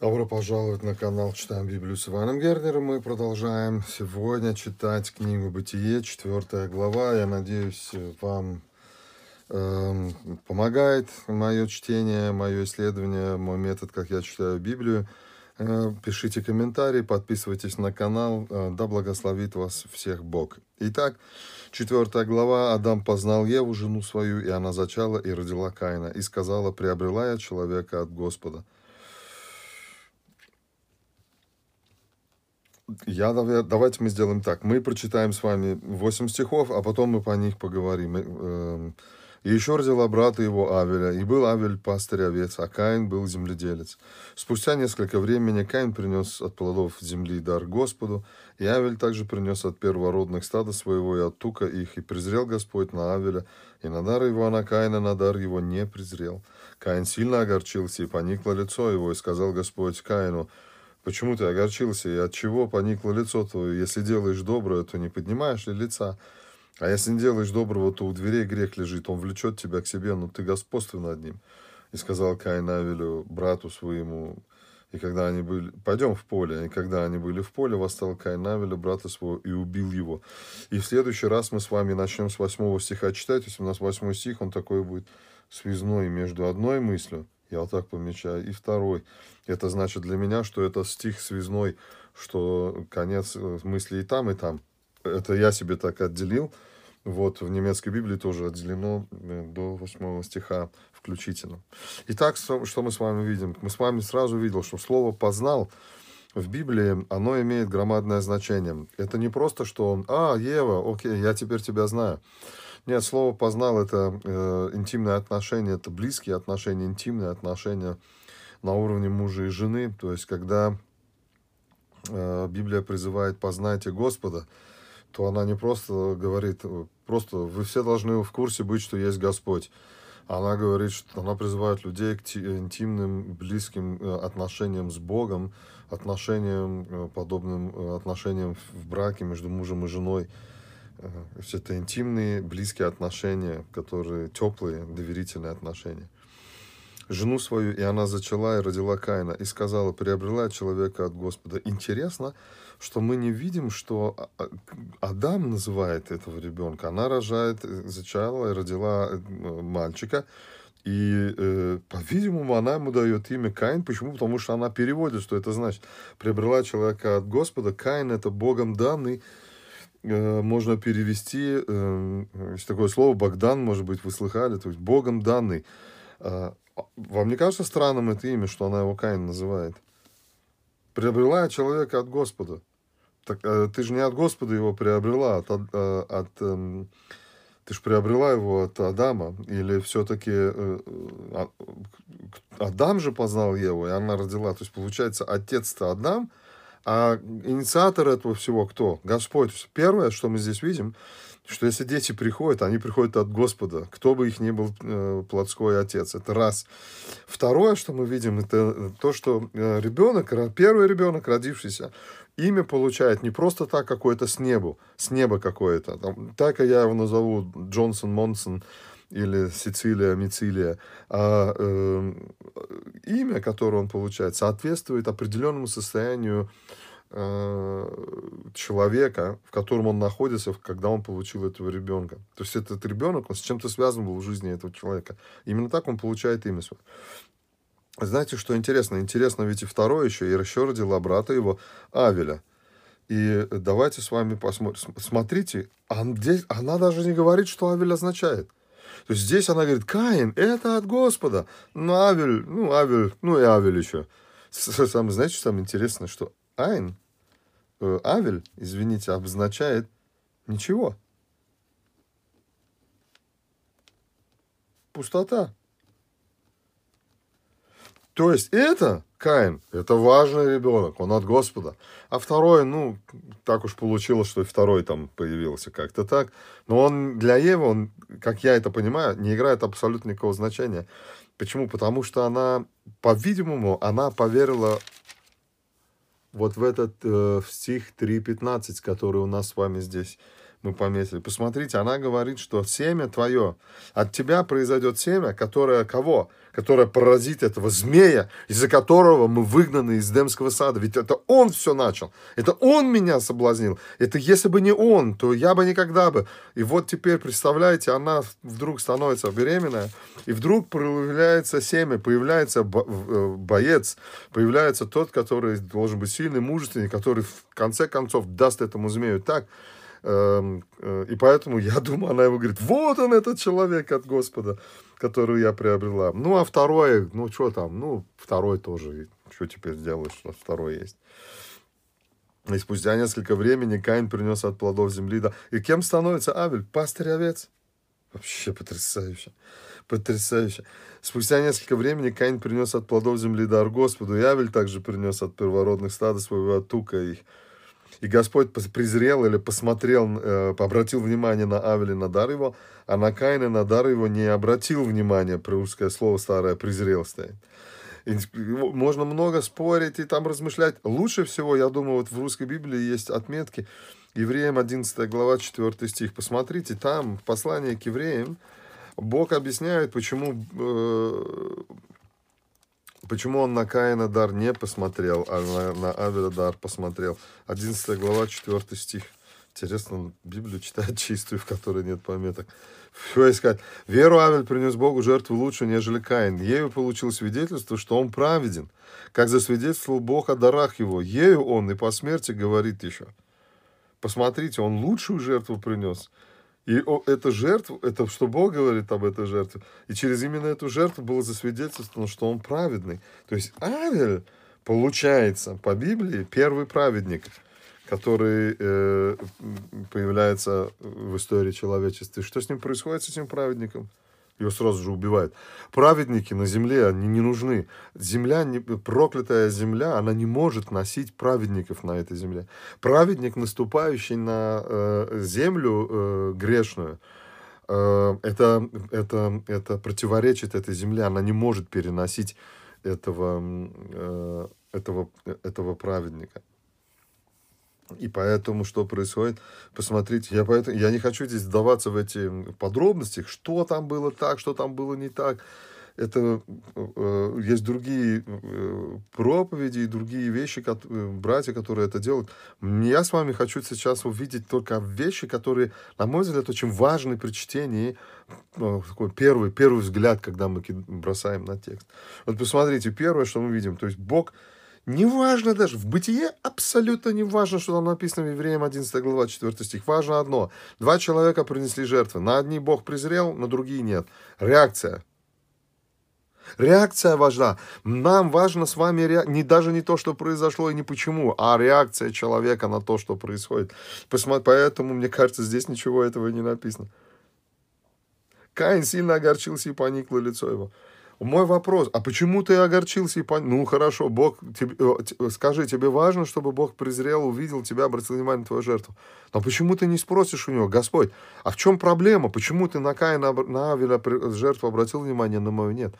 Добро пожаловать на канал Читаем Библию с Иваном Гернером. Мы продолжаем сегодня читать книгу Бытие, четвертая глава. Я надеюсь, вам э, помогает мое чтение, мое исследование, мой метод, как я читаю Библию. Э, пишите комментарии, подписывайтесь на канал. Э, да благословит вас всех Бог. Итак, четвертая глава. Адам познал Еву, жену свою, и она зачала и родила Каина. И сказала, приобрела я человека от Господа. Я, давайте мы сделаем так. Мы прочитаем с вами 8 стихов, а потом мы по них поговорим. Эм, и еще родила брата его Авеля, и был Авель пастырь овец, а Каин был земледелец. Спустя несколько времени Каин принес от плодов земли дар Господу, и Авель также принес от первородных стада своего и от тука их, и презрел Господь на Авеля, и на дар его, а на Каина на дар его не презрел. Каин сильно огорчился, и поникло лицо его, и сказал Господь Каину, Почему ты огорчился и от чего поникло лицо твое? Если делаешь доброе, то не поднимаешь ли лица? А если не делаешь доброго, то у дверей грех лежит, он влечет тебя к себе, но ты господствуй над ним. И сказал Каин Авелю, брату своему, и когда они были, пойдем в поле, и когда они были в поле, восстал Каин Авеля, брата своего, и убил его. И в следующий раз мы с вами начнем с восьмого стиха читать, если у нас восьмой стих, он такой будет связной между одной мыслью я вот так помечаю. И второй. Это значит для меня, что это стих связной, что конец э, мысли и там, и там. Это я себе так отделил. Вот в немецкой Библии тоже отделено э, до восьмого стиха включительно. Итак, что мы с вами видим? Мы с вами сразу видели, что слово «познал» в Библии, оно имеет громадное значение. Это не просто, что он, а, Ева, окей, я теперь тебя знаю. Нет, слово познал это э, интимные отношения, это близкие отношения, интимные отношения на уровне мужа и жены. То есть, когда э, Библия призывает познайте Господа, то она не просто говорит, просто вы все должны в курсе быть, что есть Господь. Она говорит, что она призывает людей к интимным, близким э, отношениям с Богом, отношениям, э, подобным э, отношениям в браке между мужем и женой. Есть это интимные, близкие отношения, которые теплые, доверительные отношения. Жену свою, и она зачала и родила Каина, и сказала, приобрела человека от Господа. Интересно, что мы не видим, что а, а, Адам называет этого ребенка. Она рожает, зачала и родила э, мальчика, и, э, по-видимому, она ему дает имя Каин. Почему? Потому что она переводит, что это значит. Приобрела человека от Господа. Каин – это Богом данный Э, можно перевести, э, есть такое слово Богдан, может быть, вы слыхали, то есть Богом данный. А, вам не кажется странным это имя, что она его Каин называет? Приобрела человека от Господа. Так, э, ты же не от Господа его приобрела, от, от, от эм, ты же приобрела его от Адама, или все-таки а, Адам же познал Еву, и она родила. То есть, получается, отец-то Адам, а инициатор этого всего кто? Господь. Первое, что мы здесь видим, что если дети приходят, они приходят от Господа, кто бы их ни был э, плотской отец. Это раз. Второе, что мы видим, это то, что э, ребенок, первый ребенок, родившийся, имя получает не просто так какое-то с неба, с неба какое-то. Так я его назову Джонсон Монсон, или Сицилия, Мицилия, а э, имя, которое он получает, соответствует определенному состоянию э, человека, в котором он находится, когда он получил этого ребенка. То есть этот ребенок, он с чем-то связан был в жизни этого человека. Именно так он получает имя свое. Знаете, что интересно? Интересно ведь и второе еще, и еще родила брата его Авеля. И давайте с вами посмотрим. Смотрите, она даже не говорит, что Авель означает. То есть здесь она говорит, Каин, это от Господа. Ну, Авель, ну, Авель, ну и Авель еще. Сам, знаете, что самое интересное, что Айн, э, Авель, извините, обозначает ничего. Пустота. То есть это Каин, это важный ребенок, он от Господа. А второй, ну, так уж получилось, что и второй там появился как-то так. Но он для Евы, он, как я это понимаю, не играет абсолютно никакого значения. Почему? Потому что она, по-видимому, она поверила вот в этот э, в стих 3.15, который у нас с вами здесь мы пометили. Посмотрите, она говорит, что семя твое, от тебя произойдет семя, которое кого? Которое поразит этого змея, из-за которого мы выгнаны из Демского сада. Ведь это он все начал. Это он меня соблазнил. Это если бы не он, то я бы никогда бы. И вот теперь, представляете, она вдруг становится беременная, и вдруг появляется семя, появляется э, боец, появляется тот, который должен быть сильный, мужественный, который в конце концов даст этому змею так, и поэтому я думаю, она его говорит, вот он этот человек от Господа, которую я приобрела. Ну, а второе, ну, что там, ну, второй тоже, что теперь сделаешь, что второй есть. И спустя несколько времени Каин принес от плодов земли. Да. И кем становится Авель? Пастырь овец. Вообще потрясающе. Потрясающе. Спустя несколько времени Каин принес от плодов земли дар Господу, и Авель также принес от первородных стада своего от тука их. И Господь презрел или посмотрел, э, обратил внимание на Авеля, на дар его, а на Каина, на дар его не обратил внимания, прорусское слово старое, презрел стоит. И можно много спорить и там размышлять. Лучше всего, я думаю, вот в русской Библии есть отметки. Евреям 11 глава 4 стих. Посмотрите, там в послании к евреям Бог объясняет, почему э, Почему он на Каина дар не посмотрел, а на, на Авеля дар посмотрел? 11 глава, 4 стих. Интересно, Библию читать чистую, в которой нет пометок. Что искать? Веру Авель принес Богу жертву лучше, нежели Каин. Ею получил свидетельство, что он праведен. Как засвидетельствовал Бог о дарах его. Ею он и по смерти говорит еще. Посмотрите, он лучшую жертву принес. И эта жертва, это что Бог говорит об этой жертве. И через именно эту жертву было засвидетельствовано, что он праведный. То есть Авель, получается, по Библии, первый праведник, который э, появляется в истории человечества. Что с ним происходит, с этим праведником? Его сразу же убивают. Праведники на земле, они не нужны. Земля, не, проклятая земля, она не может носить праведников на этой земле. Праведник, наступающий на э, землю э, грешную, э, это, это, это противоречит этой земле. Она не может переносить этого, э, этого, этого праведника. И поэтому что происходит? Посмотрите, я, поэтому, я не хочу здесь вдаваться в эти подробности, что там было так, что там было не так. Это э, есть другие э, проповеди и другие вещи, как, э, братья, которые это делают. Я с вами хочу сейчас увидеть только вещи, которые, на мой взгляд, очень важны при чтении. Э, такой первый, первый взгляд, когда мы бросаем на текст. Вот посмотрите, первое, что мы видим, то есть Бог Неважно даже, в бытие абсолютно не важно, что там написано в Евреям 11 глава 4 стих. Важно одно. Два человека принесли жертвы. На одни Бог презрел, на другие нет. Реакция. Реакция важна. Нам важно с вами ре... не даже не то, что произошло и не почему, а реакция человека на то, что происходит. Посмотри, поэтому, мне кажется, здесь ничего этого не написано. Каин сильно огорчился и поникло лицо его. Мой вопрос, а почему ты огорчился и пон... Ну, хорошо, Бог, тебе, э, скажи, тебе важно, чтобы Бог презрел, увидел тебя, обратил внимание на твою жертву. Но почему ты не спросишь у него, Господь, а в чем проблема? Почему ты на Каина, на Авеля жертву обратил внимание, на мою нет?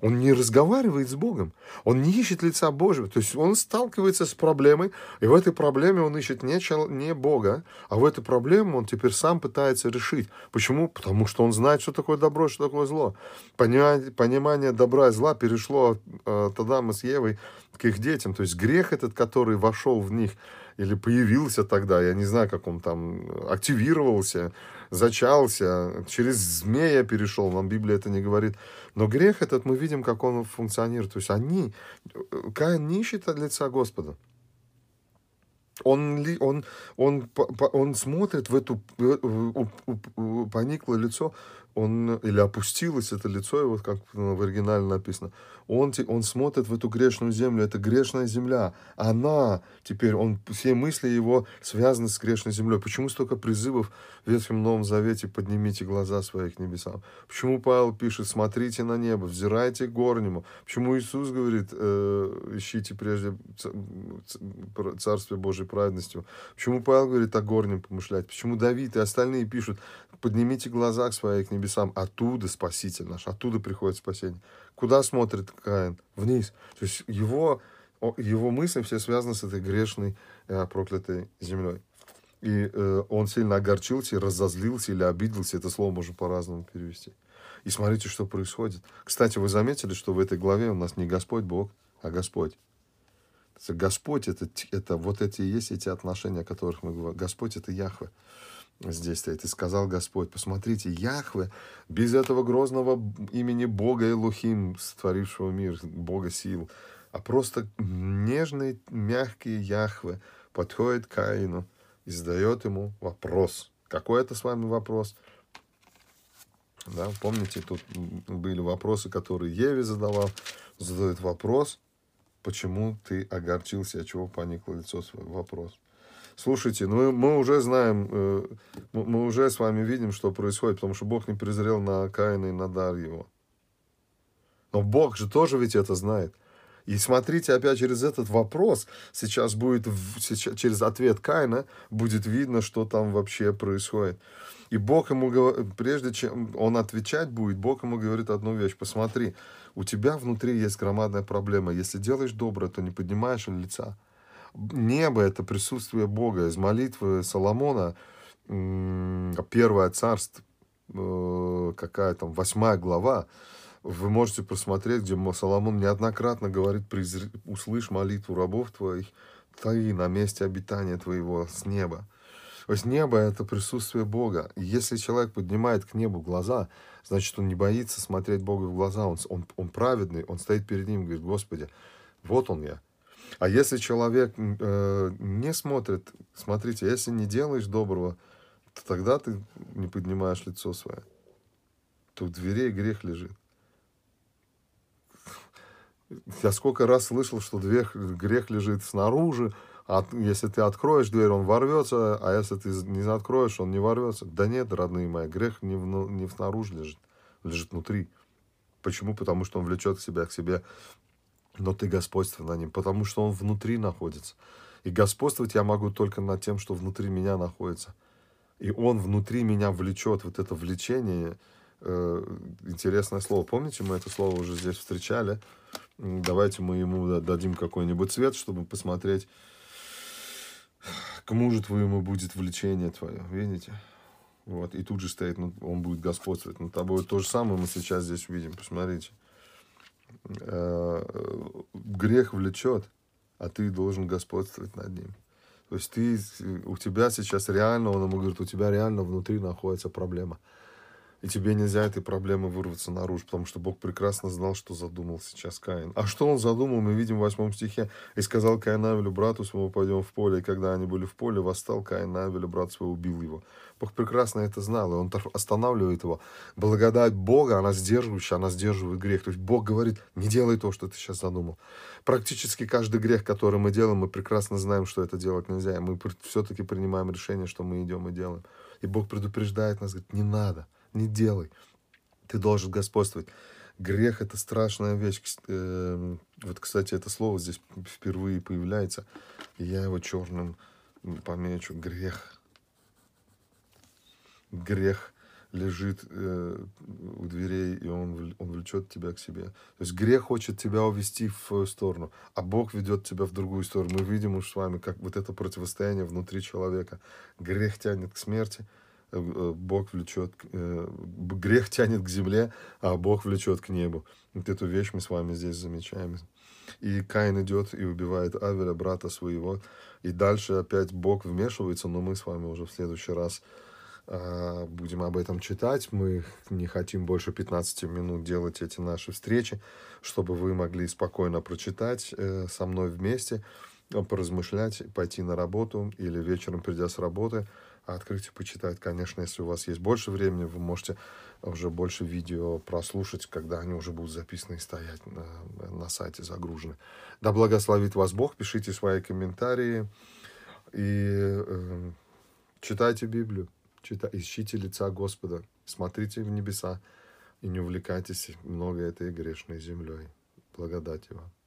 Он не разговаривает с Богом. Он не ищет лица Божьего. То есть он сталкивается с проблемой, и в этой проблеме он ищет не, чел, не Бога, а в эту проблему он теперь сам пытается решить. Почему? Потому что он знает, что такое добро, что такое зло. Понимание, понимание добра и зла перешло от, от Адама с Евой к их детям. То есть грех этот, который вошел в них, или появился тогда, я не знаю, как он там активировался, зачался, через змея перешел, нам Библия это не говорит. Но грех этот мы видим, как он функционирует. То есть они, Каин не ищет от лица Господа. Он, он, он, он смотрит в эту пониклое лицо, он, или опустилось это лицо его, как в оригинале написано, он, он смотрит в эту грешную землю, это грешная земля, она теперь, он, все мысли его связаны с грешной землей. Почему столько призывов в Ветхом Новом Завете «поднимите глаза свои к небесам»? Почему Павел пишет «смотрите на небо, взирайте к горнему»? Почему Иисус говорит э, «ищите прежде Царствие Божьей праведностью»? Почему Павел говорит о горнем помышлять? Почему Давид и остальные пишут «поднимите глаза свои к небесам, оттуда Спаситель наш, оттуда приходит спасение». Куда смотрит Каин? Вниз. То есть его, его мысли все связаны с этой грешной, э, проклятой землей. и э, он сильно огорчился, разозлился или обиделся. Это слово можно по-разному перевести. И смотрите, что происходит. Кстати, вы заметили, что в этой главе у нас не Господь Бог, а Господь. Господь это, это вот эти есть эти отношения, о которых мы говорим. Господь это Яхве здесь стоит. И сказал Господь, посмотрите, Яхве, без этого грозного имени Бога Элухим, створившего мир, Бога сил, а просто нежный, мягкий Яхве подходит к Каину и задает ему вопрос. Какой это с вами вопрос? Да, помните, тут были вопросы, которые Еве задавал. Задает вопрос, почему ты огорчился, от чего поникло лицо? Вопрос. Слушайте, ну мы уже знаем, э, мы уже с вами видим, что происходит, потому что Бог не презрел на Каина и на дар его. Но Бог же тоже ведь это знает. И смотрите, опять через этот вопрос, сейчас будет, сейчас, через ответ Каина будет видно, что там вообще происходит. И Бог ему говорит, прежде чем он отвечать будет, Бог ему говорит одну вещь. Посмотри, у тебя внутри есть громадная проблема. Если делаешь доброе, то не поднимаешь лица. Небо — это присутствие Бога. Из молитвы Соломона, первое царство, э, какая там, восьмая глава, вы можете посмотреть, где Соломон неоднократно говорит, услышь молитву рабов твоих, твои на месте обитания твоего с неба. То есть небо — это присутствие Бога. И если человек поднимает к небу глаза, значит, он не боится смотреть Богу в глаза. Он, он, он праведный, он стоит перед ним и говорит, Господи, вот он я. А если человек э, не смотрит, смотрите, если не делаешь доброго, то тогда ты не поднимаешь лицо свое. В дверей грех лежит. Я сколько раз слышал, что дверь, грех лежит снаружи, а если ты откроешь дверь, он ворвется, а если ты не откроешь, он не ворвется. Да нет, родные мои, грех не, в, не снаружи лежит, лежит внутри. Почему? Потому что он влечет себя к себе но ты господствуй над ним, потому что он внутри находится. И господствовать я могу только над тем, что внутри меня находится. И он внутри меня влечет, вот это влечение, э, интересное слово. Помните, мы это слово уже здесь встречали? Давайте мы ему дадим какой-нибудь цвет, чтобы посмотреть, кому же твоему будет влечение твое. Видите? Вот. И тут же стоит, ну, он будет господствовать над тобой. То же самое мы сейчас здесь увидим. Посмотрите. Э, грех влечет, а ты должен господствовать над ним. То есть ты, у тебя сейчас реально, он ему говорит, у тебя реально внутри находится проблема. И тебе нельзя этой проблемы вырваться наружу, потому что Бог прекрасно знал, что задумал сейчас Каин. А что он задумал, мы видим в восьмом стихе. «И сказал Каин Авелю, брату своему, пойдем в поле. И когда они были в поле, восстал Каин Авелю, брат свой, убил его». Бог прекрасно это знал, и он останавливает его. Благодать Бога, она сдерживающая, она сдерживает грех. То есть Бог говорит, не делай то, что ты сейчас задумал. Практически каждый грех, который мы делаем, мы прекрасно знаем, что это делать нельзя. И мы все-таки принимаем решение, что мы идем и делаем. И Бог предупреждает нас, говорит, не надо не делай. Ты должен господствовать. Грех — это страшная вещь. Эм, вот, кстати, это слово здесь впервые появляется. Я его черным помечу. Грех. Грех лежит э, у дверей, и он, он влечет тебя к себе. То есть грех хочет тебя увести в свою сторону, а Бог ведет тебя в другую сторону. Мы видим уж с вами, как вот это противостояние внутри человека. Грех тянет к смерти, Бог влечет, э, грех тянет к земле, а Бог влечет к небу. Вот эту вещь мы с вами здесь замечаем. И Каин идет и убивает Авеля, брата своего. И дальше опять Бог вмешивается, но мы с вами уже в следующий раз а, будем об этом читать. Мы не хотим больше 15 минут делать эти наши встречи, чтобы вы могли спокойно прочитать со мной вместе, поразмышлять, пойти на работу или вечером, придя с работы, а открыть и почитать. Конечно, если у вас есть больше времени, вы можете уже больше видео прослушать, когда они уже будут записаны и стоять на, на сайте загружены. Да благословит вас Бог, пишите свои комментарии и э, читайте Библию, чита, ищите лица Господа, смотрите в небеса и не увлекайтесь много этой грешной землей. Благодати вам.